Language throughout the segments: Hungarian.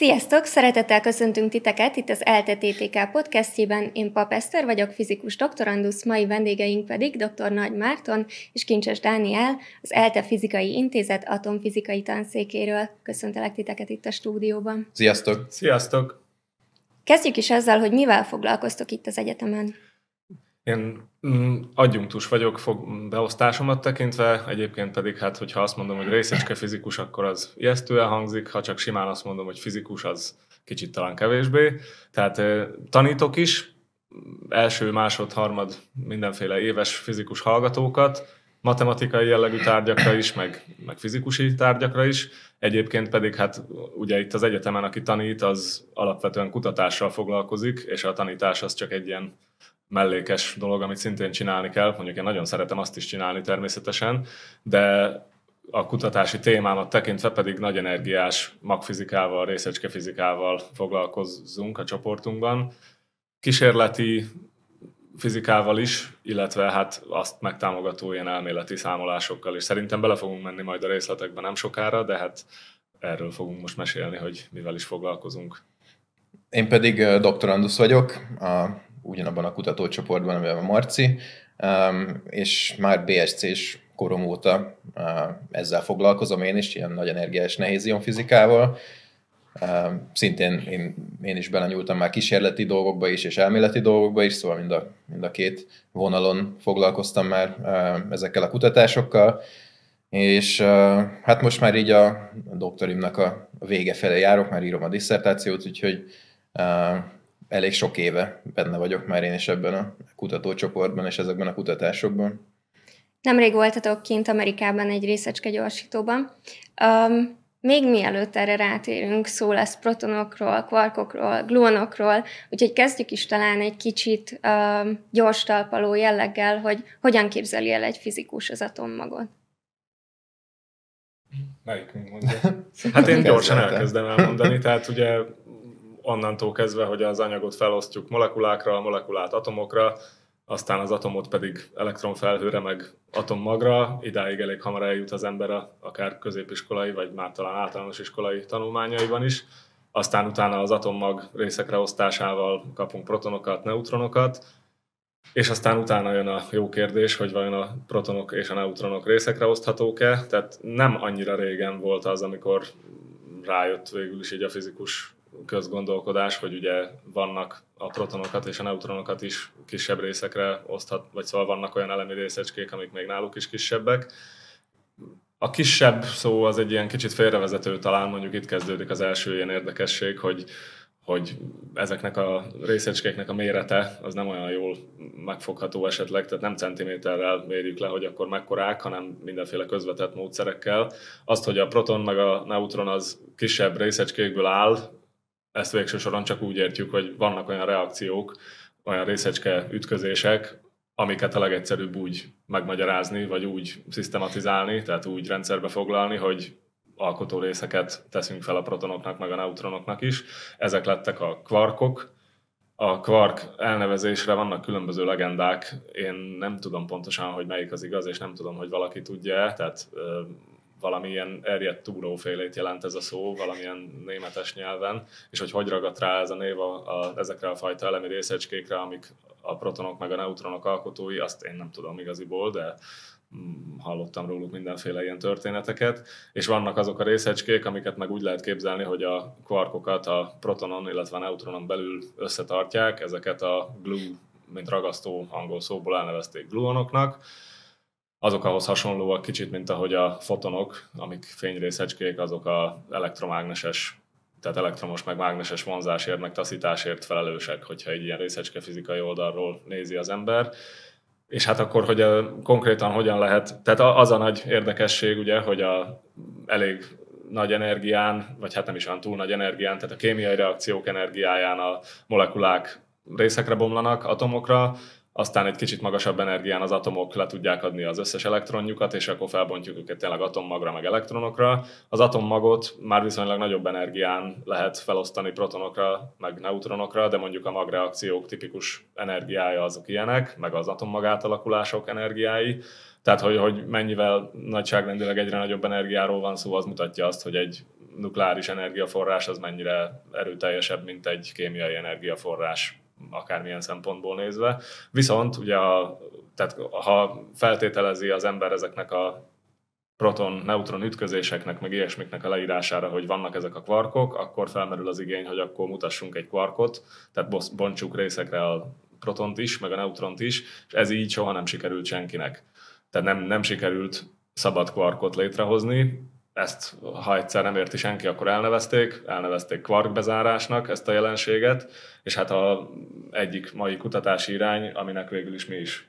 Sziasztok! Szeretettel köszöntünk titeket itt az ELTE TTK podcastjében. Én Pap Eszter vagyok, fizikus doktorandusz, mai vendégeink pedig dr. Nagy Márton és Kincses Dániel, az ELTE Fizikai Intézet atomfizikai tanszékéről. Köszöntelek titeket itt a stúdióban. Sziasztok! Sziasztok! Kezdjük is azzal, hogy mivel foglalkoztok itt az egyetemen. Én mm, adjunktus vagyok fog, beosztásomat tekintve, egyébként pedig hát, hogyha azt mondom, hogy részecske fizikus, akkor az ijesztően hangzik, ha csak simán azt mondom, hogy fizikus, az kicsit talán kevésbé. Tehát tanítok is, első, másod, harmad mindenféle éves fizikus hallgatókat, matematikai jellegű tárgyakra is, meg, meg fizikusi tárgyakra is. Egyébként pedig hát ugye itt az egyetemen, aki tanít, az alapvetően kutatással foglalkozik, és a tanítás az csak egy ilyen mellékes dolog, amit szintén csinálni kell. Mondjuk én nagyon szeretem azt is csinálni természetesen, de a kutatási témámat tekintve pedig nagy energiás magfizikával, részecskefizikával foglalkozunk a csoportunkban. Kísérleti fizikával is, illetve hát azt megtámogató ilyen elméleti számolásokkal is. Szerintem bele fogunk menni majd a részletekben nem sokára, de hát erről fogunk most mesélni, hogy mivel is foglalkozunk. Én pedig doktorandusz vagyok, a ugyanabban a kutatócsoportban, amivel a Marci, um, és már BSC-s korom óta uh, ezzel foglalkozom én is, ilyen nagy energiás nehéz fizikával. Um, szintén én, én is belenyúltam már kísérleti dolgokba is, és elméleti dolgokba is, szóval mind a, mind a két vonalon foglalkoztam már uh, ezekkel a kutatásokkal, és uh, hát most már így a doktorimnak a vége felé járok, már írom a diszertációt, úgyhogy elég sok éve benne vagyok már én is ebben a kutatócsoportban és ezekben a kutatásokban. Nemrég voltatok kint Amerikában egy részecske gyorsítóban. Um, még mielőtt erre rátérünk, szó lesz protonokról, kvarkokról, gluonokról, úgyhogy kezdjük is talán egy kicsit um, gyors talpaló jelleggel, hogy hogyan képzeli el egy fizikus az atommagot. Melyikünk mondja? Hát én gyorsan elkezdem elmondani, tehát ugye onnantól kezdve, hogy az anyagot felosztjuk molekulákra, a molekulát atomokra, aztán az atomot pedig elektronfelhőre, meg atommagra, idáig elég hamar eljut az ember a, akár középiskolai, vagy már talán általános iskolai tanulmányaiban is. Aztán utána az atommag részekre osztásával kapunk protonokat, neutronokat, és aztán utána jön a jó kérdés, hogy vajon a protonok és a neutronok részekre oszthatók-e. Tehát nem annyira régen volt az, amikor rájött végül is így a fizikus közgondolkodás, hogy ugye vannak a protonokat és a neutronokat is kisebb részekre oszthat, vagy szóval vannak olyan elemi részecskék, amik még náluk is kisebbek. A kisebb szó az egy ilyen kicsit félrevezető talán, mondjuk itt kezdődik az első ilyen érdekesség, hogy, hogy ezeknek a részecskéknek a mérete az nem olyan jól megfogható esetleg, tehát nem centiméterrel mérjük le, hogy akkor mekkorák, hanem mindenféle közvetett módszerekkel. Azt, hogy a proton meg a neutron az kisebb részecskékből áll, ezt végső soron csak úgy értjük, hogy vannak olyan reakciók, olyan részecske ütközések, amiket a legegyszerűbb úgy megmagyarázni, vagy úgy szisztematizálni, tehát úgy rendszerbe foglalni, hogy alkotó részeket teszünk fel a protonoknak, meg a neutronoknak is. Ezek lettek a kvarkok. A kvark elnevezésre vannak különböző legendák. Én nem tudom pontosan, hogy melyik az igaz, és nem tudom, hogy valaki tudja tehát valamilyen erjedt túrófélét jelent ez a szó, valamilyen németes nyelven, és hogy hogy ragadt rá ez a név a, a, ezekre a fajta elemi részecskékre, amik a protonok meg a neutronok alkotói, azt én nem tudom igaziból, de mm, hallottam róluk mindenféle ilyen történeteket, és vannak azok a részecskék, amiket meg úgy lehet képzelni, hogy a kvarkokat a protonon, illetve a neutronon belül összetartják, ezeket a glue, mint ragasztó angol szóból elnevezték gluonoknak, azok ahhoz hasonlóak kicsit, mint ahogy a fotonok, amik fényrészecskék, azok a elektromágneses, tehát elektromos meg mágneses vonzásért, meg taszításért felelősek, hogyha egy ilyen részecske fizikai oldalról nézi az ember. És hát akkor, hogy a, konkrétan hogyan lehet, tehát az a nagy érdekesség, ugye, hogy a elég nagy energián, vagy hát nem is olyan túl nagy energián, tehát a kémiai reakciók energiáján a molekulák részekre bomlanak, atomokra, aztán egy kicsit magasabb energián az atomok le tudják adni az összes elektronjukat, és akkor felbontjuk őket tényleg atommagra, meg elektronokra. Az atommagot már viszonylag nagyobb energián lehet felosztani protonokra, meg neutronokra, de mondjuk a magreakciók tipikus energiája azok ilyenek, meg az atommag átalakulások energiái. Tehát, hogy, hogy mennyivel nagyságrendileg egyre nagyobb energiáról van szó, az mutatja azt, hogy egy nukleáris energiaforrás az mennyire erőteljesebb, mint egy kémiai energiaforrás akármilyen szempontból nézve. Viszont ugye a, tehát ha feltételezi az ember ezeknek a proton-neutron ütközéseknek, meg ilyesmiknek a leírására, hogy vannak ezek a kvarkok, akkor felmerül az igény, hogy akkor mutassunk egy kvarkot, tehát bontsuk részekre a protont is, meg a neutront is, és ez így soha nem sikerült senkinek. Tehát nem, nem sikerült szabad kvarkot létrehozni, ezt, ha egyszer nem érti senki, akkor elnevezték, elnevezték kvarkbezárásnak ezt a jelenséget, és hát a egyik mai kutatási irány, aminek végül is mi is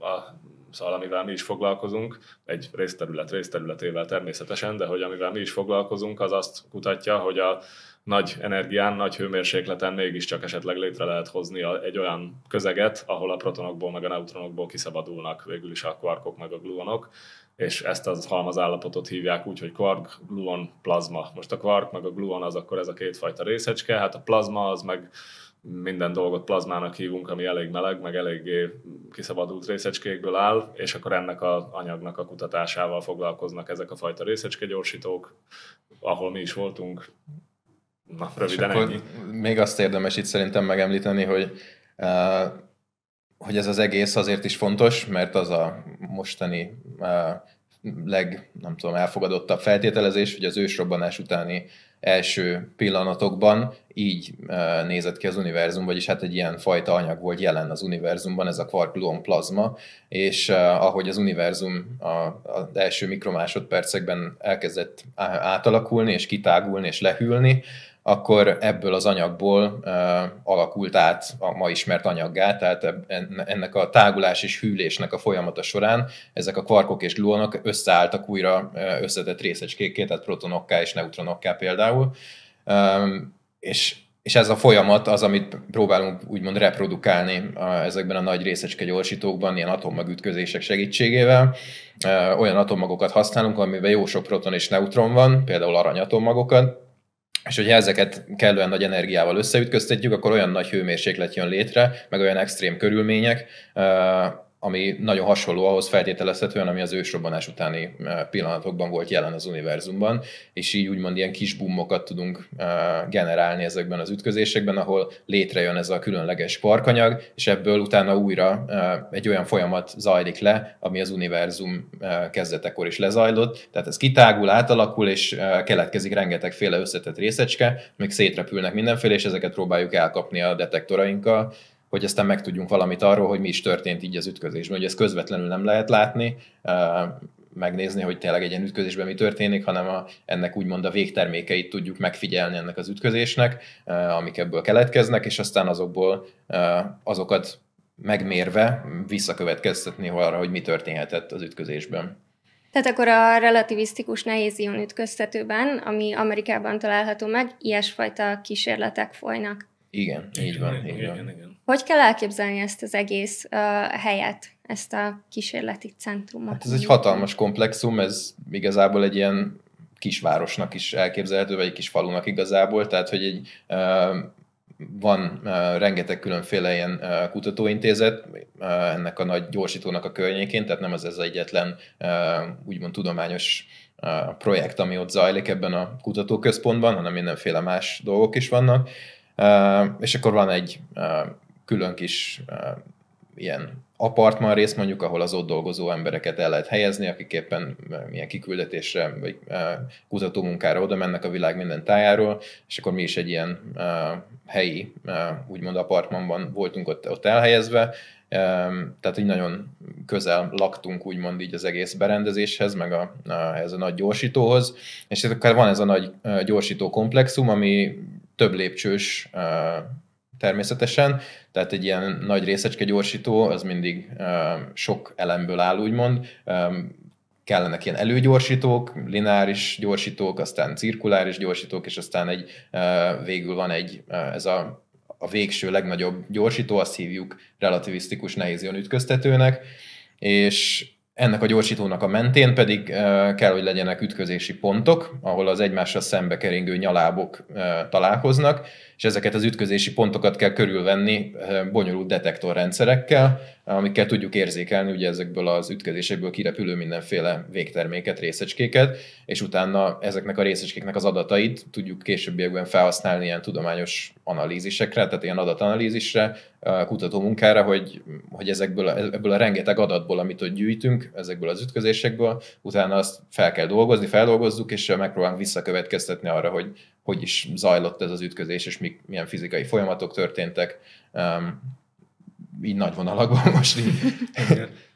a szóval amivel mi is foglalkozunk, egy részterület részterületével természetesen, de hogy amivel mi is foglalkozunk, az azt kutatja, hogy a nagy energián, nagy hőmérsékleten mégiscsak esetleg létre lehet hozni egy olyan közeget, ahol a protonokból meg a neutronokból kiszabadulnak végül is a kvarkok meg a gluonok, és ezt az halmazállapotot hívják úgy, hogy quark, gluon, plazma. Most a quark meg a gluon az akkor ez a kétfajta részecske, hát a plazma az meg minden dolgot plazmának hívunk, ami elég meleg, meg eléggé kiszabadult részecskékből áll, és akkor ennek a anyagnak a kutatásával foglalkoznak ezek a fajta részecskegyorsítók, ahol mi is voltunk. Na, röviden ennyi. Még azt érdemes itt szerintem megemlíteni, hogy uh, hogy ez az egész azért is fontos, mert az a mostani uh, leg, nem tudom, elfogadottabb feltételezés, hogy az ősrobbanás utáni első pillanatokban így uh, nézett ki az univerzum, vagyis hát egy ilyen fajta anyag volt jelen az univerzumban, ez a quark plazma, és uh, ahogy az univerzum az első mikromásodpercekben elkezdett átalakulni, és kitágulni, és lehűlni, akkor ebből az anyagból uh, alakult át a ma ismert anyaggá, tehát ennek a tágulás és hűlésnek a folyamata során ezek a kvarkok és gluonok összeálltak újra összetett részecskékké, tehát protonokká és neutronokká például. És és ez a folyamat az, amit próbálunk úgymond reprodukálni ezekben a nagy részecske gyorsítókban, ilyen atommagütközések segítségével. Olyan atommagokat használunk, amiben jó sok proton és neutron van, például aranyatommagokat, és hogyha ezeket kellően nagy energiával összeütköztetjük, akkor olyan nagy hőmérséklet jön létre, meg olyan extrém körülmények, ami nagyon hasonló ahhoz feltételezhetően, ami az ősrobbanás utáni pillanatokban volt jelen az univerzumban, és így úgymond ilyen kis bummokat tudunk generálni ezekben az ütközésekben, ahol létrejön ez a különleges parkanyag, és ebből utána újra egy olyan folyamat zajlik le, ami az univerzum kezdetekor is lezajlott, tehát ez kitágul, átalakul, és keletkezik rengetegféle összetett részecske, még szétrepülnek mindenféle, és ezeket próbáljuk elkapni a detektorainkkal, hogy aztán megtudjunk valamit arról, hogy mi is történt így az ütközésben. Hogy ezt közvetlenül nem lehet látni, megnézni, hogy tényleg egy ilyen ütközésben mi történik, hanem a, ennek úgymond a végtermékeit tudjuk megfigyelni ennek az ütközésnek, amik ebből keletkeznek, és aztán azokból azokat megmérve visszakövetkeztetni arra, hogy mi történhetett az ütközésben. Tehát akkor a relativisztikus nehéz ion ütköztetőben, ami Amerikában található meg, ilyesfajta kísérletek folynak. Igen, így van. Igen, így van. Igen, igen. Hogy kell elképzelni ezt az egész uh, helyet, ezt a kísérleti centrumot? Hát ez egy hatalmas komplexum, ez igazából egy ilyen kisvárosnak is elképzelhető, vagy egy kis falunak igazából, tehát hogy egy uh, van uh, rengeteg különféle ilyen uh, kutatóintézet uh, ennek a nagy gyorsítónak a környékén, tehát nem az ez egyetlen úgymond tudományos projekt, ami ott zajlik ebben a kutatóközpontban, hanem mindenféle más dolgok is vannak. És akkor van egy külön kis ilyen apartman rész mondjuk, ahol az ott dolgozó embereket el lehet helyezni, akik éppen milyen kiküldetésre vagy kutatómunkára oda mennek a világ minden tájáról, és akkor mi is egy ilyen helyi, úgymond apartmanban voltunk ott, ott elhelyezve, tehát így nagyon közel laktunk úgymond így az egész berendezéshez, meg a, a, ez a nagy gyorsítóhoz, és akkor van ez a nagy gyorsító komplexum, ami több lépcsős természetesen, tehát egy ilyen nagy részecske gyorsító, az mindig sok elemből áll, úgymond, kellenek ilyen előgyorsítók, lineáris gyorsítók, aztán cirkuláris gyorsítók, és aztán egy végül van egy, ez a a végső legnagyobb gyorsító, azt hívjuk relativisztikus nehézion ütköztetőnek, és ennek a gyorsítónak a mentén pedig kell, hogy legyenek ütközési pontok, ahol az egymással szembe keringő nyalábok találkoznak, és ezeket az ütközési pontokat kell körülvenni bonyolult detektorrendszerekkel, amikkel tudjuk érzékelni ugye ezekből az ütközésekből kirepülő mindenféle végterméket, részecskéket, és utána ezeknek a részecskéknek az adatait tudjuk későbbiekben felhasználni ilyen tudományos analízisekre, tehát ilyen adatanalízisre, kutatómunkára, hogy, hogy ezekből a, ebből a rengeteg adatból, amit ott gyűjtünk, ezekből az ütközésekből, utána azt fel kell dolgozni, feldolgozzuk, és megpróbálunk visszakövetkeztetni arra, hogy hogy is zajlott ez az ütközés, és mik, milyen fizikai folyamatok történtek. Így nagy vonalakban most így.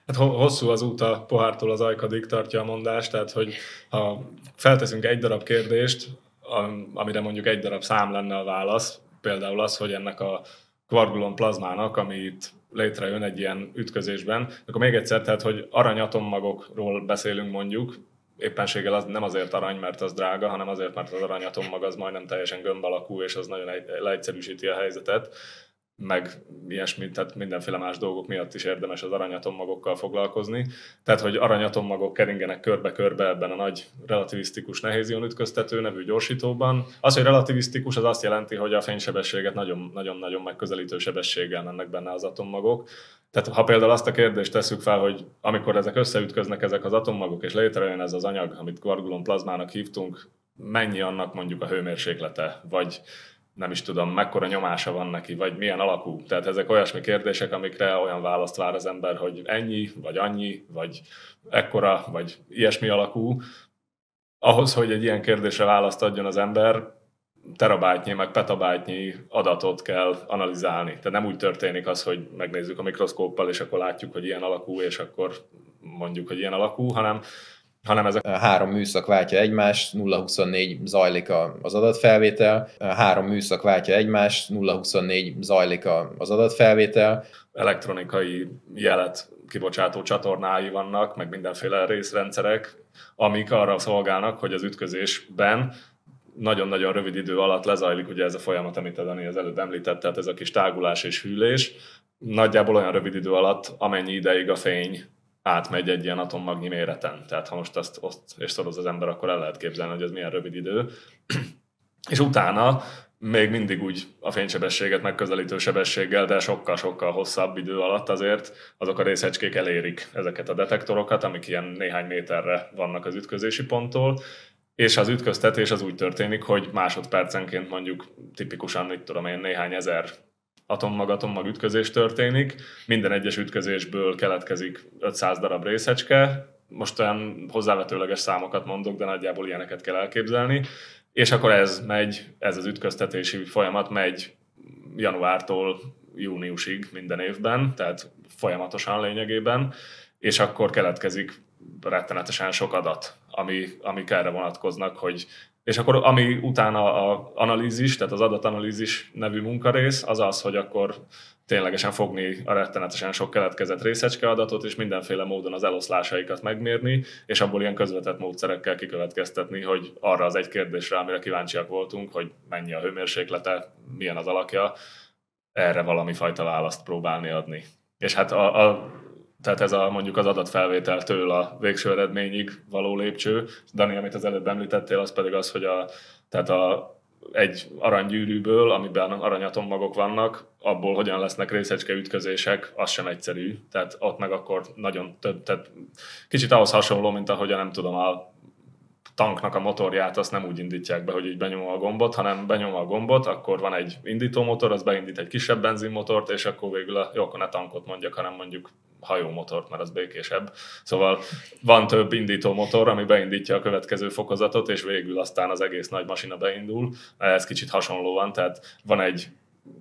Hát hosszú az út a pohártól az ajkadig tartja a mondás, tehát hogy ha felteszünk egy darab kérdést, amire mondjuk egy darab szám lenne a válasz, például az, hogy ennek a kvargulon plazmának, ami itt létrejön egy ilyen ütközésben, akkor még egyszer, tehát, hogy aranyatommagokról beszélünk mondjuk, éppenséggel az nem azért arany, mert az drága, hanem azért, mert az aranyatommag az majdnem teljesen gömb alakú, és az nagyon leegyszerűsíti a helyzetet meg ilyesmi, tehát mindenféle más dolgok miatt is érdemes az aranyatomagokkal foglalkozni. Tehát, hogy aranyatommagok keringenek körbe-körbe ebben a nagy relativisztikus nehézion ütköztető nevű gyorsítóban. Az, hogy relativisztikus, az azt jelenti, hogy a fénysebességet nagyon-nagyon megközelítő sebességgel mennek benne az atommagok. Tehát ha például azt a kérdést tesszük fel, hogy amikor ezek összeütköznek ezek az atommagok, és létrejön ez az anyag, amit kvargulon plazmának hívtunk, mennyi annak mondjuk a hőmérséklete, vagy nem is tudom, mekkora nyomása van neki, vagy milyen alakú. Tehát ezek olyasmi kérdések, amikre olyan választ vár az ember, hogy ennyi, vagy annyi, vagy ekkora, vagy ilyesmi alakú. Ahhoz, hogy egy ilyen kérdésre választ adjon az ember, terabájtnyi, meg petabájtnyi adatot kell analizálni. Tehát nem úgy történik az, hogy megnézzük a mikroszkóppal, és akkor látjuk, hogy ilyen alakú, és akkor mondjuk, hogy ilyen alakú, hanem hanem ezek... Három műszak váltja egymást, 0-24 zajlik az adatfelvétel, három műszak váltja egymást, 0-24 zajlik az adatfelvétel. Elektronikai jelet kibocsátó csatornái vannak, meg mindenféle részrendszerek, amik arra szolgálnak, hogy az ütközésben nagyon-nagyon rövid idő alatt lezajlik ugye ez a folyamat, amit a Dani az előbb említett, tehát ez a kis tágulás és hűlés. Nagyjából olyan rövid idő alatt, amennyi ideig a fény átmegy egy ilyen atommagnyi méreten. Tehát ha most azt oszt és szoroz az ember, akkor el lehet képzelni, hogy ez milyen rövid idő. és utána még mindig úgy a fénysebességet megközelítő sebességgel, de sokkal-sokkal hosszabb idő alatt azért azok a részecskék elérik ezeket a detektorokat, amik ilyen néhány méterre vannak az ütközési ponttól, és az ütköztetés az úgy történik, hogy másodpercenként mondjuk tipikusan, mit tudom én, néhány ezer atommag-atommag ütközés történik, minden egyes ütközésből keletkezik 500 darab részecske, most olyan hozzávetőleges számokat mondok, de nagyjából ilyeneket kell elképzelni, és akkor ez megy, ez az ütköztetési folyamat megy januártól júniusig minden évben, tehát folyamatosan lényegében, és akkor keletkezik rettenetesen sok adat, ami, amik erre vonatkoznak, hogy és akkor ami utána a analízis, tehát az adatanalízis nevű munkarész, az az, hogy akkor ténylegesen fogni a rettenetesen sok keletkezett részecske adatot, és mindenféle módon az eloszlásaikat megmérni, és abból ilyen közvetett módszerekkel kikövetkeztetni, hogy arra az egy kérdésre, amire kíváncsiak voltunk, hogy mennyi a hőmérséklete, milyen az alakja, erre valami fajta választ próbálni adni. És hát a, a tehát ez a mondjuk az adatfelvételtől a végső eredményig való lépcső. Dani, amit az előbb említettél, az pedig az, hogy a, tehát a, egy aranygyűrűből, amiben aranyatommagok vannak, abból hogyan lesznek részecske ütközések, az sem egyszerű. Tehát ott meg akkor nagyon több, tehát kicsit ahhoz hasonló, mint ahogyan nem tudom, a tanknak a motorját azt nem úgy indítják be, hogy így benyomom a gombot, hanem benyomom a gombot, akkor van egy indítómotor, az beindít egy kisebb benzinmotort, és akkor végül a, jó, akkor ne tankot mondjak, hanem mondjuk hajómotort, mert az békésebb. Szóval van több indító motor, ami beindítja a következő fokozatot, és végül aztán az egész nagy masina beindul. Ez kicsit hasonló van, tehát van egy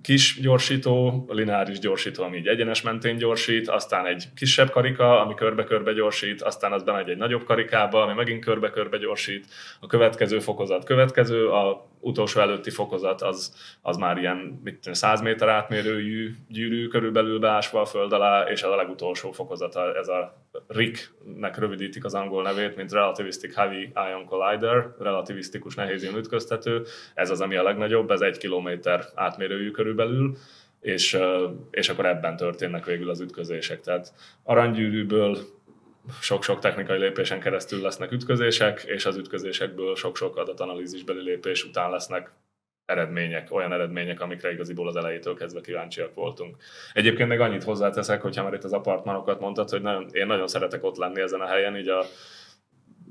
kis gyorsító, lineáris gyorsító, ami így egyenes mentén gyorsít, aztán egy kisebb karika, ami körbe-körbe gyorsít, aztán az bemegy egy nagyobb karikába, ami megint körbe-körbe gyorsít, a következő fokozat következő, a utolsó előtti fokozat az, az már ilyen mit 100 méter átmérő gyűrű körülbelül beásva a föld alá, és a legutolsó fokozat, ez a RIC-nek rövidítik az angol nevét, mint Relativistic Heavy Ion Collider, relativisztikus nehéz ütköztető. Ez az, ami a legnagyobb, ez egy kilométer átmérőjű körülbelül, és, és akkor ebben történnek végül az ütközések. Tehát aranygyűrűből sok-sok technikai lépésen keresztül lesznek ütközések, és az ütközésekből sok-sok adatanalízisbeli lépés után lesznek eredmények, olyan eredmények, amikre igaziból az elejétől kezdve kíváncsiak voltunk. Egyébként még annyit hozzáteszek, hogyha már itt az apartmanokat mondtad, hogy nagyon, én nagyon szeretek ott lenni ezen a helyen, így a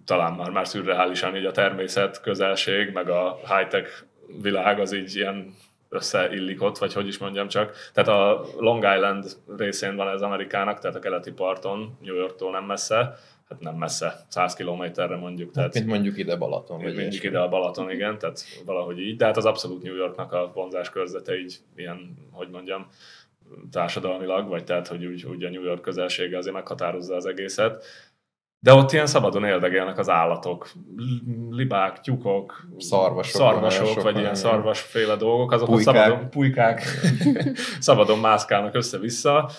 talán már, már szürreálisan így a természet közelség, meg a high-tech világ az így ilyen összeillik ott, vagy hogy is mondjam csak. Tehát a Long Island részén van ez Amerikának, tehát a keleti parton, New Yorktól nem messze, hát nem messze, 100 kilométerre mondjuk. Tehát, mint mondjuk ide Balaton. Vagy mondjuk ide a Balaton, igen, tehát valahogy így. De hát az abszolút New Yorknak a vonzás körzete így ilyen, hogy mondjam, társadalmilag, vagy tehát, hogy úgy, úgy a New York közelsége azért meghatározza az egészet. De ott ilyen szabadon érdekelnek az állatok. Libák, tyúkok, szarvasok, szarvasok vagy ilyen szarvasféle dolgok, azok pulykák. szabadon, pulykák, szabadon mászkálnak össze-vissza,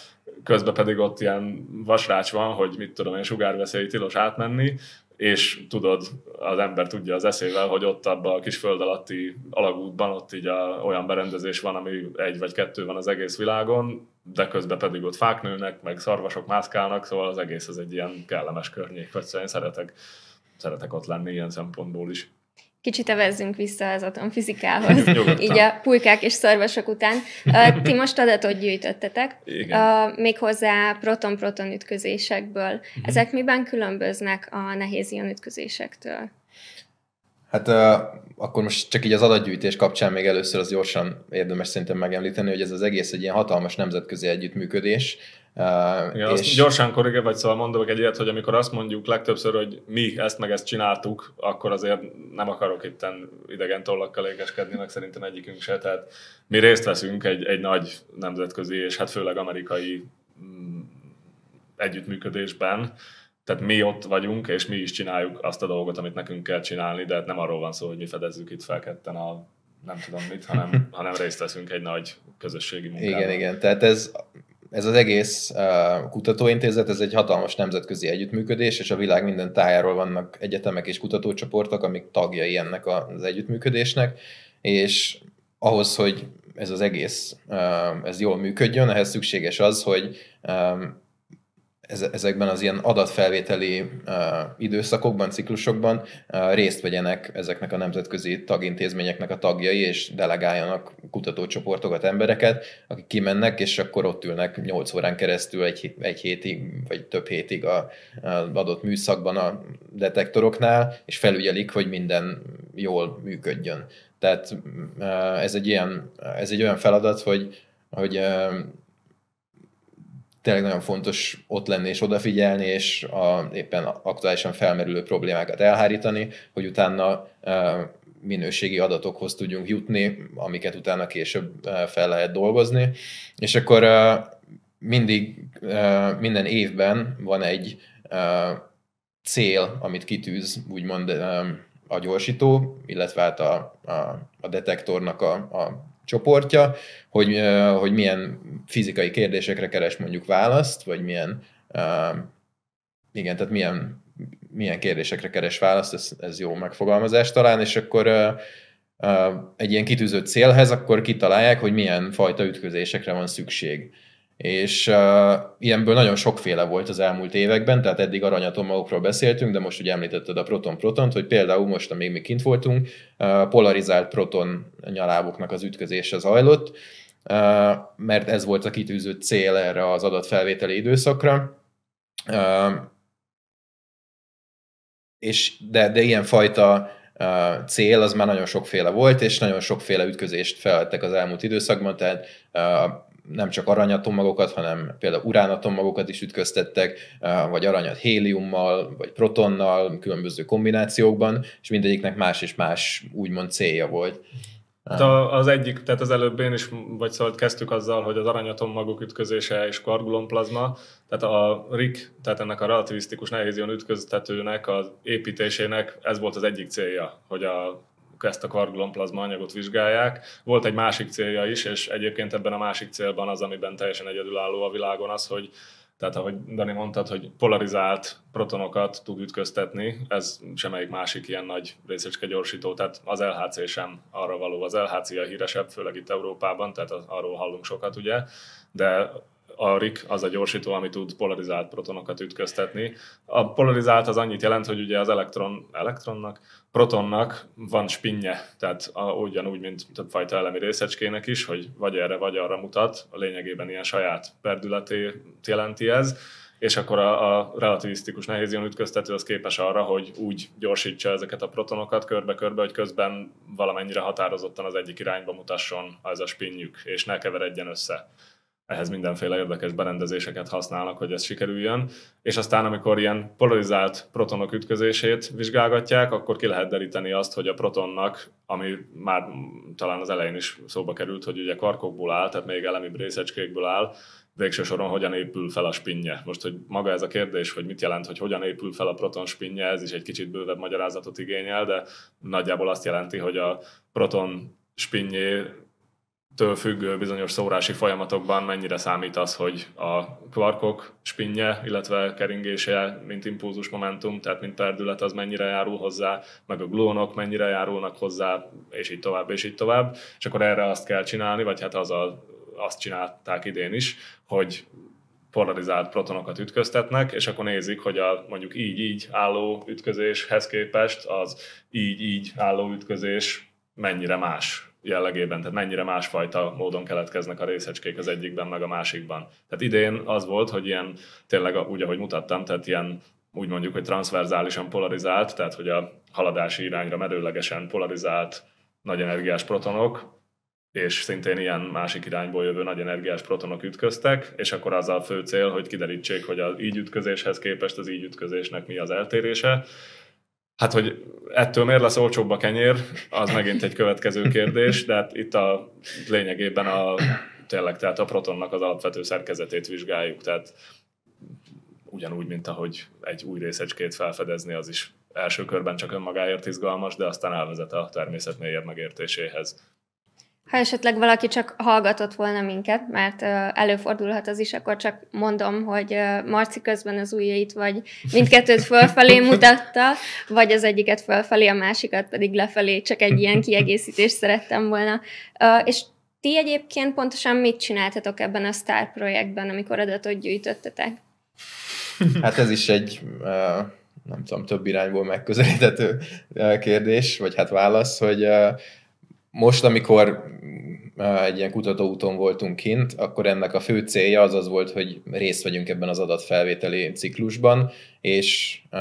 közben pedig ott ilyen vasrács van, hogy mit tudom én, sugárveszély tilos átmenni, és tudod, az ember tudja az eszével, hogy ott abban a kis föld alatti alagútban ott így a, olyan berendezés van, ami egy vagy kettő van az egész világon, de közben pedig ott fák nőnek, meg szarvasok mászkálnak, szóval az egész az egy ilyen kellemes környék, vagy szóval én szeretek, szeretek ott lenni ilyen szempontból is. Kicsit evezzünk vissza az atomfizikához, így a pulykák és szarvasok után. Ti most adatot gyűjtöttetek, Igen. méghozzá proton-proton ütközésekből. Uh-huh. Ezek miben különböznek a nehéz ion ütközésektől? Hát akkor most csak így az adatgyűjtés kapcsán még először az gyorsan érdemes szerintem megemlíteni, hogy ez az egész egy ilyen hatalmas nemzetközi együttműködés, Igen, és... gyorsan korrigál, vagy szóval mondok egy ilyet, hogy amikor azt mondjuk legtöbbször, hogy mi ezt meg ezt csináltuk, akkor azért nem akarok itt idegen tollakkal ékeskedni, meg szerintem egyikünk se. Tehát mi részt veszünk egy, egy nagy nemzetközi, és hát főleg amerikai mm, együttműködésben, tehát mi ott vagyunk, és mi is csináljuk azt a dolgot, amit nekünk kell csinálni, de hát nem arról van szó, hogy mi fedezzük itt fel ketten a nem tudom mit, hanem, hanem részt veszünk egy nagy közösségi munkában. Igen, igen. Tehát ez ez az egész uh, kutatóintézet, ez egy hatalmas nemzetközi együttműködés, és a világ minden tájáról vannak egyetemek és kutatócsoportok, amik tagjai ennek az együttműködésnek, és ahhoz, hogy ez az egész uh, ez jól működjön, ehhez szükséges az, hogy um, ezekben az ilyen adatfelvételi időszakokban, ciklusokban részt vegyenek ezeknek a nemzetközi tagintézményeknek a tagjai, és delegáljanak kutatócsoportokat, embereket, akik kimennek, és akkor ott ülnek 8 órán keresztül egy, egy hétig, vagy több hétig a, a adott műszakban a detektoroknál, és felügyelik, hogy minden jól működjön. Tehát ez egy, ilyen, ez egy olyan feladat, hogy, hogy tényleg nagyon fontos ott lenni és odafigyelni, és a éppen aktuálisan felmerülő problémákat elhárítani, hogy utána minőségi adatokhoz tudjunk jutni, amiket utána később fel lehet dolgozni. És akkor mindig, minden évben van egy cél, amit kitűz, úgymond a gyorsító, illetve hát a, a, a detektornak a, a csoportja, hogy, hogy milyen fizikai kérdésekre keres mondjuk választ, vagy milyen, igen, tehát milyen, milyen kérdésekre keres választ, ez, ez jó megfogalmazás talán, és akkor egy ilyen kitűzött célhez, akkor kitalálják, hogy milyen fajta ütközésekre van szükség és uh, ilyenből nagyon sokféle volt az elmúlt években, tehát eddig aranyatomokról beszéltünk, de most ugye említetted a proton-protont, hogy például most, amíg mi kint voltunk, uh, polarizált proton nyaláboknak az ütközése zajlott, uh, mert ez volt a kitűzött cél erre az adatfelvételi időszakra. Uh, és de, de ilyen fajta uh, cél az már nagyon sokféle volt, és nagyon sokféle ütközést felvettek az elmúlt időszakban, tehát uh, nem csak aranyatomagokat, hanem például uránatomagokat is ütköztettek, vagy aranyat héliummal, vagy protonnal, különböző kombinációkban, és mindegyiknek más és más úgymond célja volt. Hát az egyik, tehát az előbb én is, vagy szóval kezdtük azzal, hogy az aranyatommagok ütközése és kargulonplazma, tehát a RIC, tehát ennek a relativisztikus nehézion ütköztetőnek az építésének ez volt az egyik célja, hogy a ezt a kvargulonplazma anyagot vizsgálják. Volt egy másik célja is, és egyébként ebben a másik célban az, amiben teljesen egyedülálló a világon az, hogy tehát ahogy Dani mondtad, hogy polarizált protonokat tud ütköztetni, ez semmelyik másik ilyen nagy részecske gyorsító, tehát az LHC sem arra való. Az LHC a híresebb, főleg itt Európában, tehát arról hallunk sokat ugye, de a RIC az a gyorsító, ami tud polarizált protonokat ütköztetni. A polarizált az annyit jelent, hogy ugye az elektron, elektronnak, protonnak van spinje, tehát a, ugyanúgy, mint többfajta elemi részecskének is, hogy vagy erre, vagy arra mutat, a lényegében ilyen saját perdületét jelenti ez, és akkor a, a relativisztikus nehézion ütköztető az képes arra, hogy úgy gyorsítsa ezeket a protonokat körbe-körbe, hogy közben valamennyire határozottan az egyik irányba mutasson ez a spinjük, és ne keveredjen össze ehhez mindenféle érdekes berendezéseket használnak, hogy ez sikerüljön, és aztán amikor ilyen polarizált protonok ütközését vizsgálgatják, akkor ki lehet deríteni azt, hogy a protonnak, ami már talán az elején is szóba került, hogy ugye karkokból áll, tehát még elemi részecskékből áll, végső soron hogyan épül fel a spinje. Most, hogy maga ez a kérdés, hogy mit jelent, hogy hogyan épül fel a proton spinje, ez is egy kicsit bővebb magyarázatot igényel, de nagyjából azt jelenti, hogy a proton spinjé től függő bizonyos szórási folyamatokban mennyire számít az, hogy a kvarkok spinje, illetve keringése, mint impulzus momentum, tehát mint perdület, az mennyire járul hozzá, meg a gluonok mennyire járulnak hozzá, és így tovább, és így tovább. És akkor erre azt kell csinálni, vagy hát az a, azt csinálták idén is, hogy polarizált protonokat ütköztetnek, és akkor nézik, hogy a mondjuk így-így álló ütközéshez képest az így-így álló ütközés mennyire más jellegében, tehát mennyire másfajta módon keletkeznek a részecskék az egyikben, meg a másikban. Tehát idén az volt, hogy ilyen tényleg úgy, ahogy mutattam, tehát ilyen úgy mondjuk, hogy transzverzálisan polarizált, tehát hogy a haladási irányra merőlegesen polarizált nagy energiás protonok, és szintén ilyen másik irányból jövő nagy energiás protonok ütköztek, és akkor az a fő cél, hogy kiderítsék, hogy az így ütközéshez képest az így ütközésnek mi az eltérése, Hát, hogy ettől miért lesz olcsóbb a kenyér, az megint egy következő kérdés, de hát itt a lényegében a, tényleg, tehát a protonnak az alapvető szerkezetét vizsgáljuk, tehát ugyanúgy, mint ahogy egy új részecskét felfedezni, az is első körben csak önmagáért izgalmas, de aztán elvezet a természet mélyebb megértéséhez. Ha esetleg valaki csak hallgatott volna minket, mert előfordulhat az is, akkor csak mondom, hogy Marci közben az ujjait vagy mindkettőt fölfelé mutatta, vagy az egyiket fölfelé, a másikat pedig lefelé, csak egy ilyen kiegészítést szerettem volna. És ti egyébként pontosan mit csináltatok ebben a Star projektben, amikor adatot gyűjtöttetek? Hát ez is egy, nem tudom, több irányból megközelíthető kérdés, vagy hát válasz, hogy most, amikor egy ilyen kutatóúton voltunk kint, akkor ennek a fő célja az az volt, hogy részt vegyünk ebben az adatfelvételi ciklusban, és uh,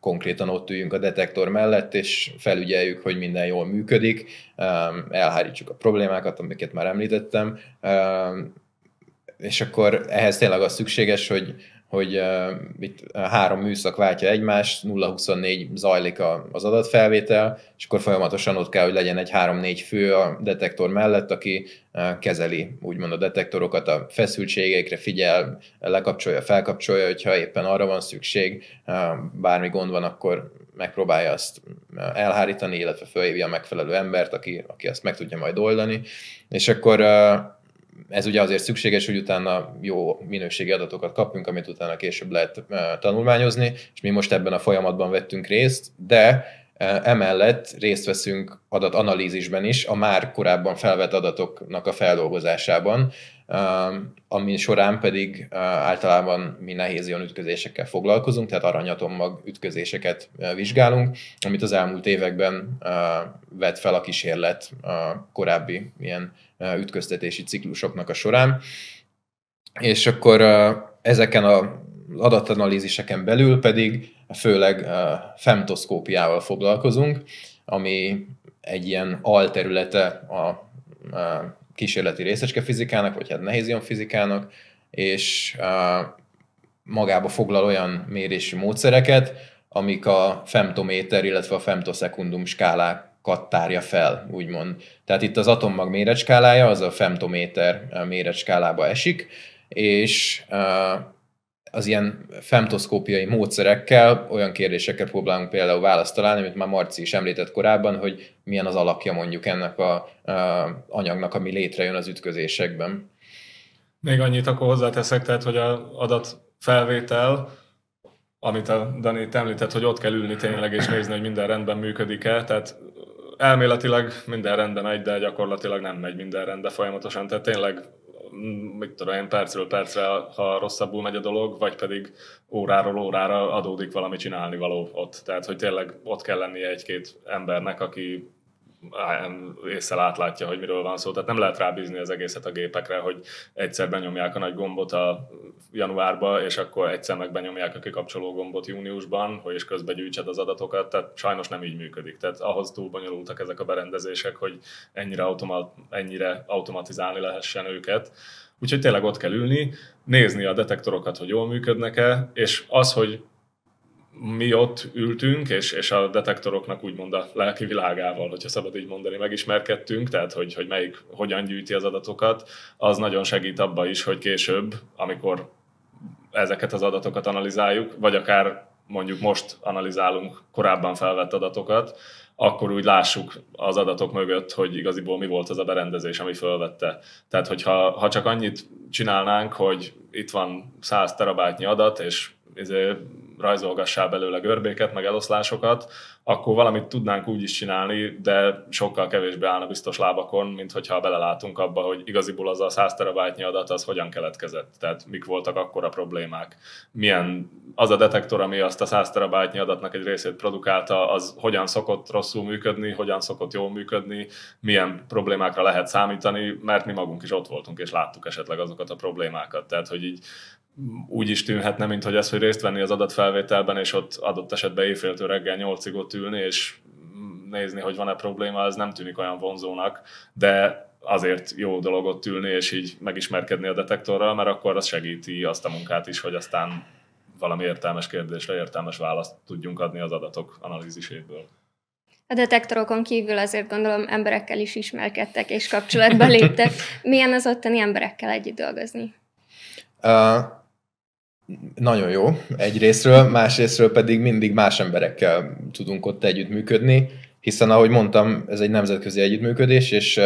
konkrétan ott üljünk a detektor mellett, és felügyeljük, hogy minden jól működik, um, elhárítsuk a problémákat, amiket már említettem, um, és akkor ehhez tényleg az szükséges, hogy hogy uh, itt három műszak váltja egymást, 0-24 zajlik a, az adatfelvétel, és akkor folyamatosan ott kell, hogy legyen egy 3-4 fő a detektor mellett, aki uh, kezeli úgymond a detektorokat a feszültségekre, figyel, lekapcsolja, felkapcsolja, hogyha éppen arra van szükség, uh, bármi gond van, akkor megpróbálja azt elhárítani, illetve fölhívja a megfelelő embert, aki, aki azt meg tudja majd oldani, és akkor ez ugye azért szükséges, hogy utána jó minőségi adatokat kapjunk, amit utána később lehet tanulmányozni, és mi most ebben a folyamatban vettünk részt, de emellett részt veszünk adatanalízisben is, a már korábban felvett adatoknak a feldolgozásában, ami során pedig általában mi nehéz ion ütközésekkel foglalkozunk, tehát aranyatommag ütközéseket vizsgálunk, amit az elmúlt években vett fel a kísérlet a korábbi ilyen ütköztetési ciklusoknak a során. És akkor ezeken a adatanalíziseken belül pedig főleg femtoszkópiával foglalkozunk, ami egy ilyen alterülete a kísérleti részecske fizikának, vagy hát nehézion fizikának, és magába foglal olyan mérési módszereket, amik a femtométer, illetve a femtoszekundum skálák tárja fel, úgymond. Tehát itt az atommag méretskálája, az a femtométer méretskálába esik, és az ilyen femtoszkópiai módszerekkel olyan kérdésekre próbálunk például választ találni, amit már Marci is említett korábban, hogy milyen az alapja mondjuk ennek a, a anyagnak, ami létrejön az ütközésekben. Még annyit akkor hozzáteszek, tehát, hogy az adatfelvétel, amit a Dani említett, hogy ott kell ülni tényleg és nézni, hogy minden rendben működik-e, tehát elméletileg minden rendben megy, de gyakorlatilag nem megy minden rendben folyamatosan, tehát tényleg mit tudom én, percről percre, ha rosszabbul megy a dolog, vagy pedig óráról órára adódik valami csinálni való ott. Tehát, hogy tényleg ott kell lennie egy-két embernek, aki észre átlátja, hogy miről van szó. Tehát nem lehet rábízni az egészet a gépekre, hogy egyszer benyomják a nagy gombot a januárba, és akkor egyszer meg benyomják a kikapcsoló gombot júniusban, hogy is közben gyűjtsed az adatokat, tehát sajnos nem így működik. Tehát ahhoz túl bonyolultak ezek a berendezések, hogy ennyire, automat, ennyire automatizálni lehessen őket. Úgyhogy tényleg ott kell ülni, nézni a detektorokat, hogy jól működnek-e, és az, hogy mi ott ültünk, és, és a detektoroknak úgymond a lelki világával, hogyha szabad így mondani, megismerkedtünk, tehát hogy, hogy melyik hogyan gyűjti az adatokat, az nagyon segít abba is, hogy később, amikor ezeket az adatokat analizáljuk, vagy akár mondjuk most analizálunk korábban felvett adatokat, akkor úgy lássuk az adatok mögött, hogy igaziból mi volt az a berendezés, ami felvette. Tehát, hogyha ha csak annyit csinálnánk, hogy itt van 100 terabájtnyi adat, és izé, rajzolgassál belőle görbéket, meg eloszlásokat, akkor valamit tudnánk úgy is csinálni, de sokkal kevésbé állna biztos lábakon, mint hogyha belelátunk abba, hogy igaziból az a 100 terabájtnyi adat az hogyan keletkezett, tehát mik voltak akkor a problémák. Milyen az a detektor, ami azt a 100 terabájtnyi adatnak egy részét produkálta, az hogyan szokott rosszul működni, hogyan szokott jól működni, milyen problémákra lehet számítani, mert mi magunk is ott voltunk, és láttuk esetleg azokat a problémákat. Tehát, hogy így úgy is tűnhetne, mint hogy ez, hogy részt venni az adatfelvételben, és ott adott esetben éjféltől reggel nyolcig ott ülni, és nézni, hogy van-e probléma, ez nem tűnik olyan vonzónak, de azért jó dolog ott ülni, és így megismerkedni a detektorral, mert akkor az segíti azt a munkát is, hogy aztán valami értelmes kérdésre értelmes választ tudjunk adni az adatok analíziséből. A detektorokon kívül azért gondolom emberekkel is ismerkedtek és kapcsolatba léptek. Milyen az ottani emberekkel együtt dolgozni? Uh, nagyon jó egyrésztről, másrésztről pedig mindig más emberekkel tudunk ott együttműködni, hiszen ahogy mondtam, ez egy nemzetközi együttműködés, és uh,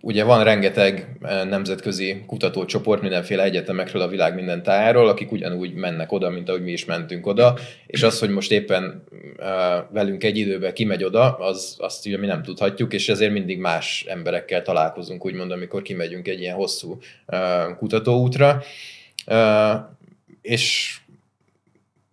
ugye van rengeteg nemzetközi kutatócsoport mindenféle egyetemekről a világ minden tájáról, akik ugyanúgy mennek oda, mint ahogy mi is mentünk oda, és az, hogy most éppen uh, velünk egy időben kimegy oda, az, azt ugye mi nem tudhatjuk, és ezért mindig más emberekkel találkozunk, úgymond, amikor kimegyünk egy ilyen hosszú uh, kutatóútra. És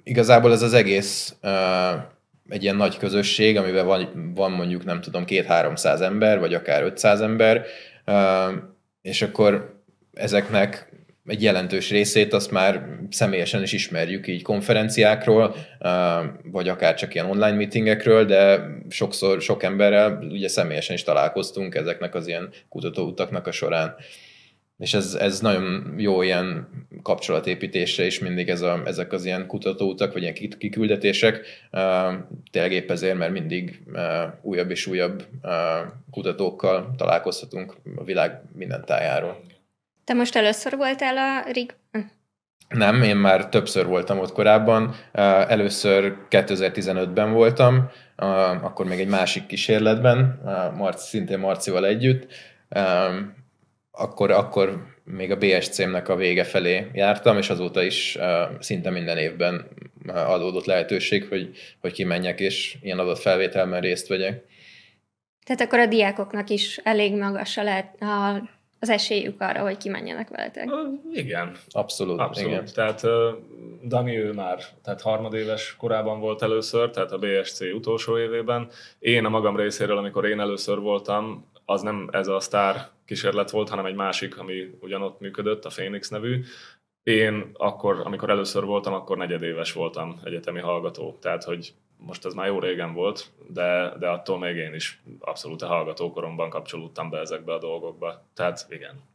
igazából ez az egész uh, egy ilyen nagy közösség, amiben van, van mondjuk nem tudom két-háromszáz ember, vagy akár 500 ember, uh, és akkor ezeknek egy jelentős részét azt már személyesen is ismerjük így konferenciákról, vagy akár csak ilyen online meetingekről, de sokszor sok emberrel ugye személyesen is találkoztunk ezeknek az ilyen kutatóutaknak a során és ez, ez nagyon jó ilyen kapcsolatépítésre is mindig ez a, ezek az ilyen kutatóutak, vagy ilyen kiküldetések. Tényleg épp ezért, mert mindig újabb és újabb kutatókkal találkozhatunk a világ minden tájáról. Te most először voltál a RIG? Nem, én már többször voltam ott korábban. Először 2015-ben voltam, akkor még egy másik kísérletben, szintén Marcival együtt akkor, akkor még a BSC-mnek a vége felé jártam, és azóta is uh, szinte minden évben adódott lehetőség, hogy, hogy kimenjek, és ilyen adott felvételben részt vegyek. Tehát akkor a diákoknak is elég magas a lehet, a, az esélyük arra, hogy kimenjenek veletek. Igen. Abszolút. Abszolút. Igen. Tehát Dani ő már tehát harmadéves korában volt először, tehát a BSC utolsó évében. Én a magam részéről, amikor én először voltam, az nem ez a sztár kísérlet volt, hanem egy másik, ami ugyanott működött, a Phoenix nevű. Én akkor, amikor először voltam, akkor negyedéves voltam egyetemi hallgató. Tehát, hogy most ez már jó régen volt, de, de attól még én is abszolút a hallgatókoromban kapcsolódtam be ezekbe a dolgokba. Tehát igen.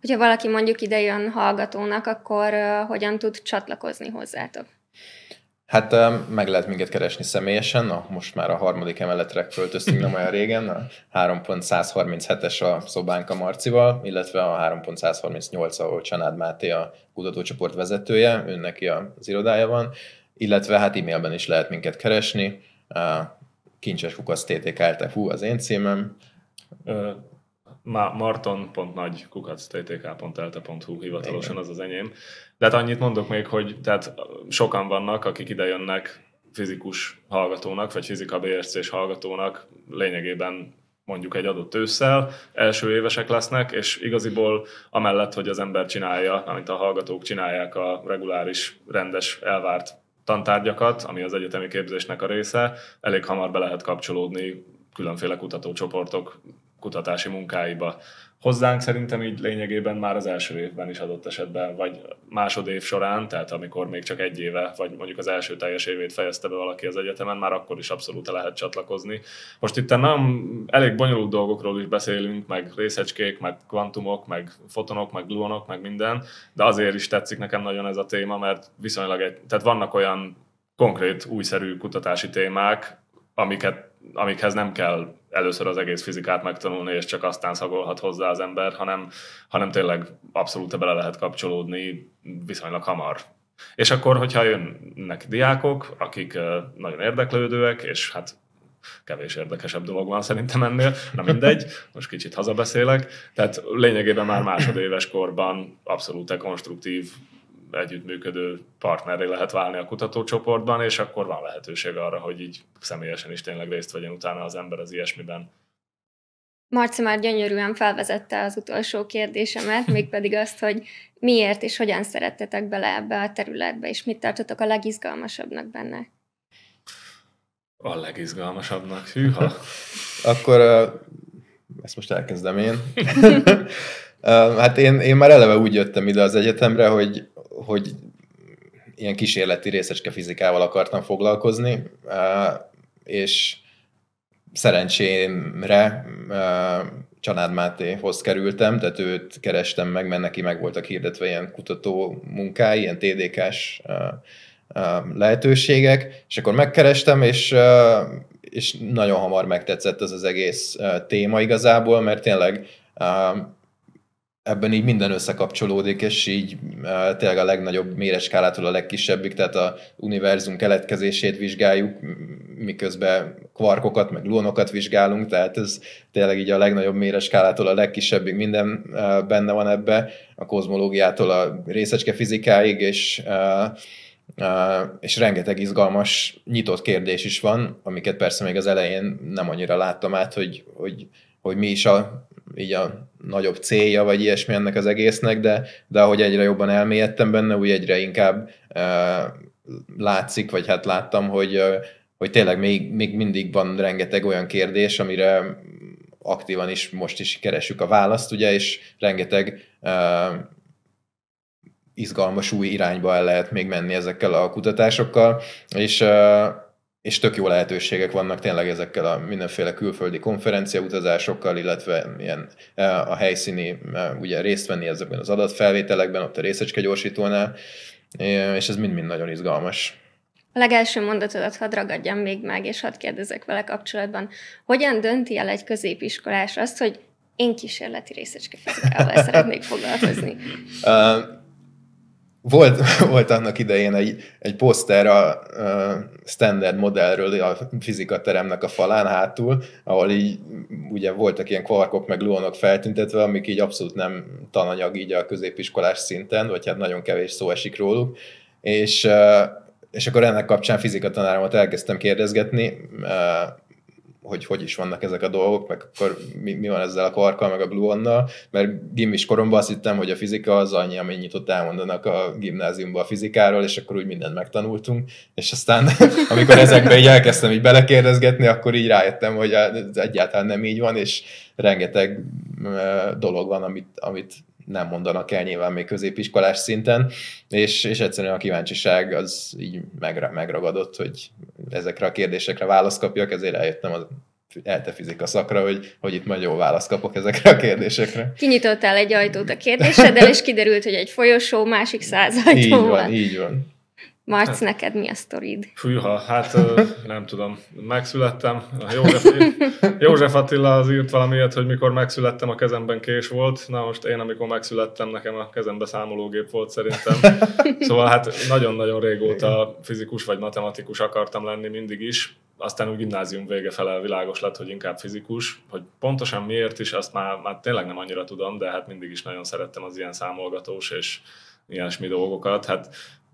Hogyha valaki mondjuk ide jön hallgatónak, akkor uh, hogyan tud csatlakozni hozzátok? Hát meg lehet minket keresni személyesen, na, most már a harmadik emeletre költöztünk nem olyan régen, a 3.137-es a szobánk a Marcival, illetve a 3.138, ahol Csanád Máté a kutatócsoport vezetője, ő neki az irodája van, illetve hát e-mailben is lehet minket keresni, kincses kukasz ttk.hu az én címem, marton.nagy kukacttk.elte.hu hivatalosan az az enyém. De hát annyit mondok még, hogy tehát sokan vannak, akik idejönnek fizikus hallgatónak, vagy fizika BSC-s hallgatónak lényegében mondjuk egy adott ősszel, első évesek lesznek, és igaziból amellett, hogy az ember csinálja, amit a hallgatók csinálják a reguláris, rendes, elvárt tantárgyakat, ami az egyetemi képzésnek a része, elég hamar be lehet kapcsolódni különféle kutatócsoportok kutatási munkáiba. Hozzánk szerintem így lényegében már az első évben is adott esetben, vagy másodév során, tehát amikor még csak egy éve, vagy mondjuk az első teljes évét fejezte be valaki az egyetemen, már akkor is abszolút lehet csatlakozni. Most itt nem elég bonyolult dolgokról is beszélünk, meg részecskék, meg kvantumok, meg fotonok, meg gluonok, meg minden, de azért is tetszik nekem nagyon ez a téma, mert viszonylag egy, tehát vannak olyan konkrét, újszerű kutatási témák, amiket amikhez nem kell először az egész fizikát megtanulni, és csak aztán szagolhat hozzá az ember, hanem, hanem tényleg abszolút bele lehet kapcsolódni viszonylag hamar. És akkor, hogyha jönnek diákok, akik nagyon érdeklődőek, és hát kevés érdekesebb dolog van szerintem ennél, na mindegy, most kicsit hazabeszélek, tehát lényegében már másodéves korban abszolút konstruktív együttműködő partneré lehet válni a kutatócsoportban, és akkor van lehetőség arra, hogy így személyesen is tényleg részt vegyen utána az ember az ilyesmiben. Marci már gyönyörűen felvezette az utolsó kérdésemet, mégpedig azt, hogy miért és hogyan szerettetek bele ebbe a területbe, és mit tartotok a legizgalmasabbnak benne? A legizgalmasabbnak, hűha. Akkor ezt most elkezdem én. hát én, én már eleve úgy jöttem ide az egyetemre, hogy hogy ilyen kísérleti részecske fizikával akartam foglalkozni, és szerencsémre Csanád Mátéhoz kerültem, tehát őt kerestem meg, mert neki meg voltak hirdetve ilyen kutató munkái, ilyen TDK-s lehetőségek, és akkor megkerestem, és, és nagyon hamar megtetszett ez az egész téma igazából, mert tényleg ebben így minden összekapcsolódik, és így uh, tényleg a legnagyobb méreskálától a legkisebbig, tehát a univerzum keletkezését vizsgáljuk, miközben kvarkokat, meg gluonokat vizsgálunk, tehát ez tényleg így a legnagyobb méreskálától a legkisebbig minden uh, benne van ebbe, a kozmológiától a részecske fizikáig, és uh, Uh, és rengeteg izgalmas, nyitott kérdés is van, amiket persze még az elején nem annyira láttam át, hogy, hogy, hogy mi is a így a nagyobb célja, vagy ilyesmi ennek az egésznek, de, de ahogy egyre jobban elmélyedtem benne, úgy egyre inkább uh, látszik, vagy hát láttam, hogy, hogy tényleg még, még mindig van rengeteg olyan kérdés, amire aktívan is most is keresünk a választ, ugye, és rengeteg uh, izgalmas új irányba el lehet még menni ezekkel a kutatásokkal, és uh, és tök jó lehetőségek vannak tényleg ezekkel a mindenféle külföldi konferenciautazásokkal, illetve ilyen e, a helyszíni, e, ugye részt venni ezekben az adatfelvételekben, ott a részecske gyorsítónál, e, és ez mind-mind nagyon izgalmas. A legelső mondatodat hadd ragadjam még meg, és hadd kérdezek vele kapcsolatban. Hogyan dönti el egy középiskolás azt, hogy én kísérleti részecske fizikával szeretnék foglalkozni? Volt, volt annak idején egy, egy poszter a, a standard modellről a fizikateremnek a falán hátul, ahol így ugye voltak ilyen kvarkok meg gluonok feltüntetve, amik így abszolút nem tananyag így a középiskolás szinten, vagy hát nagyon kevés szó esik róluk, és, és akkor ennek kapcsán fizikatanáromat elkezdtem kérdezgetni, hogy hogy is vannak ezek a dolgok, meg akkor mi, mi van ezzel a kvarkkal, meg a gluonnal, mert gimis koromban azt hittem, hogy a fizika az annyi, amennyit ott elmondanak a gimnáziumban a fizikáról, és akkor úgy mindent megtanultunk, és aztán amikor ezekbe így elkezdtem így belekérdezgetni, akkor így rájöttem, hogy ez egyáltalán nem így van, és rengeteg dolog van, amit, amit nem mondanak el nyilván még középiskolás szinten, és, és egyszerűen a kíváncsiság az így megra, megragadott, hogy ezekre a kérdésekre választ kapjak, ezért eljöttem az ELTE fizika szakra, hogy, hogy itt majd jó választ kapok ezekre a kérdésekre. Kinyitottál egy ajtót a kérdéseddel, és kiderült, hogy egy folyosó, másik száz ajtó Így van, van. így van. Marc, hát, neked mi a sztorid? Fűha, hát nem tudom. Megszülettem. József, József Attila az írt valamiért, hogy mikor megszülettem, a kezemben kés volt. Na most én, amikor megszülettem, nekem a kezemben számológép volt szerintem. Szóval hát nagyon-nagyon régóta fizikus vagy matematikus akartam lenni mindig is. Aztán úgy gimnázium vége fele világos lett, hogy inkább fizikus. Hogy pontosan miért is, azt már, már tényleg nem annyira tudom, de hát mindig is nagyon szerettem az ilyen számolgatós és ilyesmi dolgokat. Hát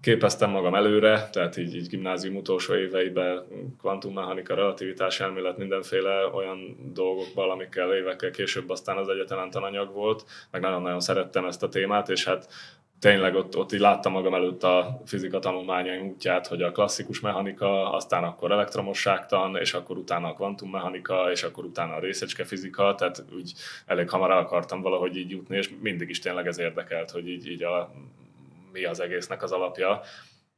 képeztem magam előre, tehát így, így gimnázium utolsó éveiben kvantummechanika, relativitás elmélet, mindenféle olyan dolgokban, amikkel évekkel később aztán az egyetemen tananyag volt, meg nagyon-nagyon szerettem ezt a témát, és hát tényleg ott, ott így láttam magam előtt a fizika tanulmányaim útját, hogy a klasszikus mechanika, aztán akkor elektromosságtan, és akkor utána a kvantummechanika, és akkor utána a részecske fizika, tehát úgy elég hamar el akartam valahogy így jutni, és mindig is tényleg ez érdekelt, hogy így, így a mi az egésznek az alapja.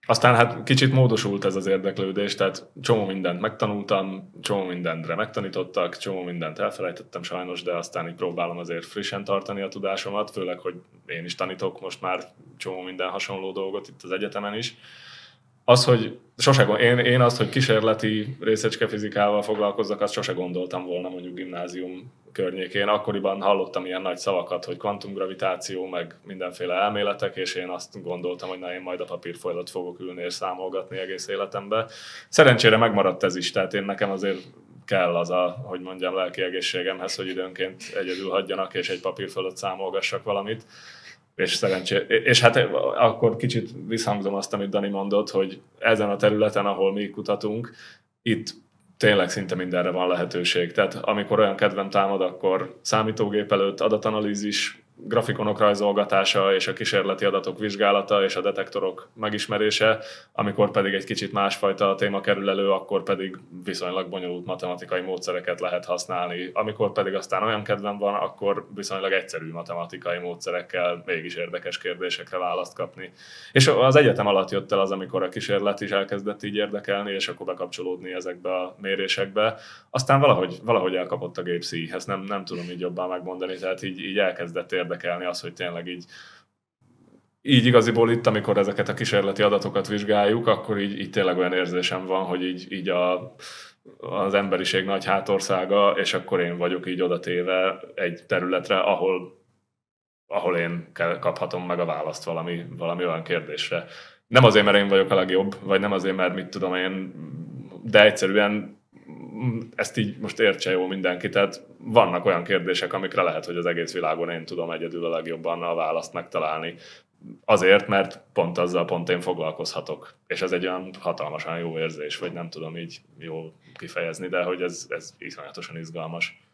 Aztán hát kicsit módosult ez az érdeklődés, tehát csomó mindent megtanultam, csomó mindentre megtanítottak, csomó mindent elfelejtettem sajnos, de aztán így próbálom azért frissen tartani a tudásomat, főleg, hogy én is tanítok most már csomó minden hasonló dolgot itt az egyetemen is. Az, hogy sose, én, én azt, hogy kísérleti részecske fizikával foglalkozzak, azt sose gondoltam volna mondjuk gimnázium környékén. Akkoriban hallottam ilyen nagy szavakat, hogy kvantumgravitáció, meg mindenféle elméletek, és én azt gondoltam, hogy na én majd a papírfolylat fogok ülni és számolgatni egész életembe. Szerencsére megmaradt ez is, tehát én nekem azért kell az a, hogy mondjam, lelki egészségemhez, hogy időnként egyedül hagyjanak, és egy papír fölött számolgassak valamit és szerencsé, és hát akkor kicsit visszhangzom azt, amit Dani mondott, hogy ezen a területen, ahol mi kutatunk, itt tényleg szinte mindenre van lehetőség. Tehát amikor olyan kedvem támad, akkor számítógép előtt adatanalízis, grafikonok rajzolgatása és a kísérleti adatok vizsgálata és a detektorok megismerése, amikor pedig egy kicsit másfajta téma kerül elő, akkor pedig viszonylag bonyolult matematikai módszereket lehet használni. Amikor pedig aztán olyan kedvem van, akkor viszonylag egyszerű matematikai módszerekkel mégis érdekes kérdésekre választ kapni. És az egyetem alatt jött el az, amikor a kísérlet is elkezdett így érdekelni, és akkor bekapcsolódni ezekbe a mérésekbe. Aztán valahogy, valahogy elkapott a gépszí, ezt nem, nem tudom így jobban megmondani, tehát így, így elkezdett érdekelni az, hogy tényleg így így igaziból itt, amikor ezeket a kísérleti adatokat vizsgáljuk, akkor így, így tényleg olyan érzésem van, hogy így, így a, az emberiség nagy hátországa, és akkor én vagyok így odatéve egy területre, ahol, ahol én kaphatom meg a választ valami, valami olyan kérdésre. Nem azért, mert én vagyok a legjobb, vagy nem azért, mert mit tudom én, de egyszerűen ezt így most értse jó mindenki, tehát vannak olyan kérdések, amikre lehet, hogy az egész világon én tudom egyedül a legjobban a választ megtalálni. Azért, mert pont azzal pont én foglalkozhatok. És ez egy olyan hatalmasan jó érzés, vagy nem tudom így jól kifejezni, de hogy ez, ez iszonyatosan izgalmas.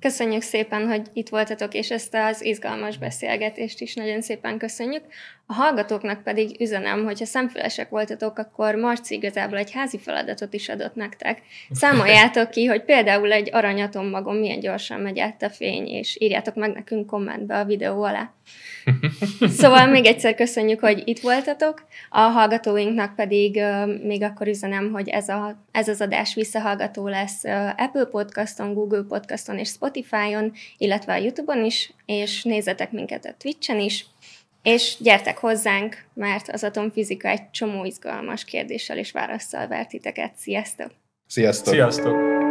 Köszönjük szépen, hogy itt voltatok, és ezt az izgalmas beszélgetést is nagyon szépen köszönjük. A hallgatóknak pedig üzenem, hogy ha szemfülesek voltatok, akkor Marci igazából egy házi feladatot is adott nektek. Számoljátok ki, hogy például egy aranyatommagom milyen gyorsan megy át a fény, és írjátok meg nekünk kommentbe a videó alá. Szóval még egyszer köszönjük, hogy itt voltatok. A hallgatóinknak pedig uh, még akkor üzenem, hogy ez, a, ez az adás visszahallgató lesz uh, Apple Podcaston, Google Podcaston és Spotify-on, illetve a YouTube-on is, és nézzetek minket a Twitch-en is, és gyertek hozzánk, mert az atomfizika egy csomó izgalmas kérdéssel és válaszsal vár titeket. Sziasztok! Sziasztok! Sziasztok!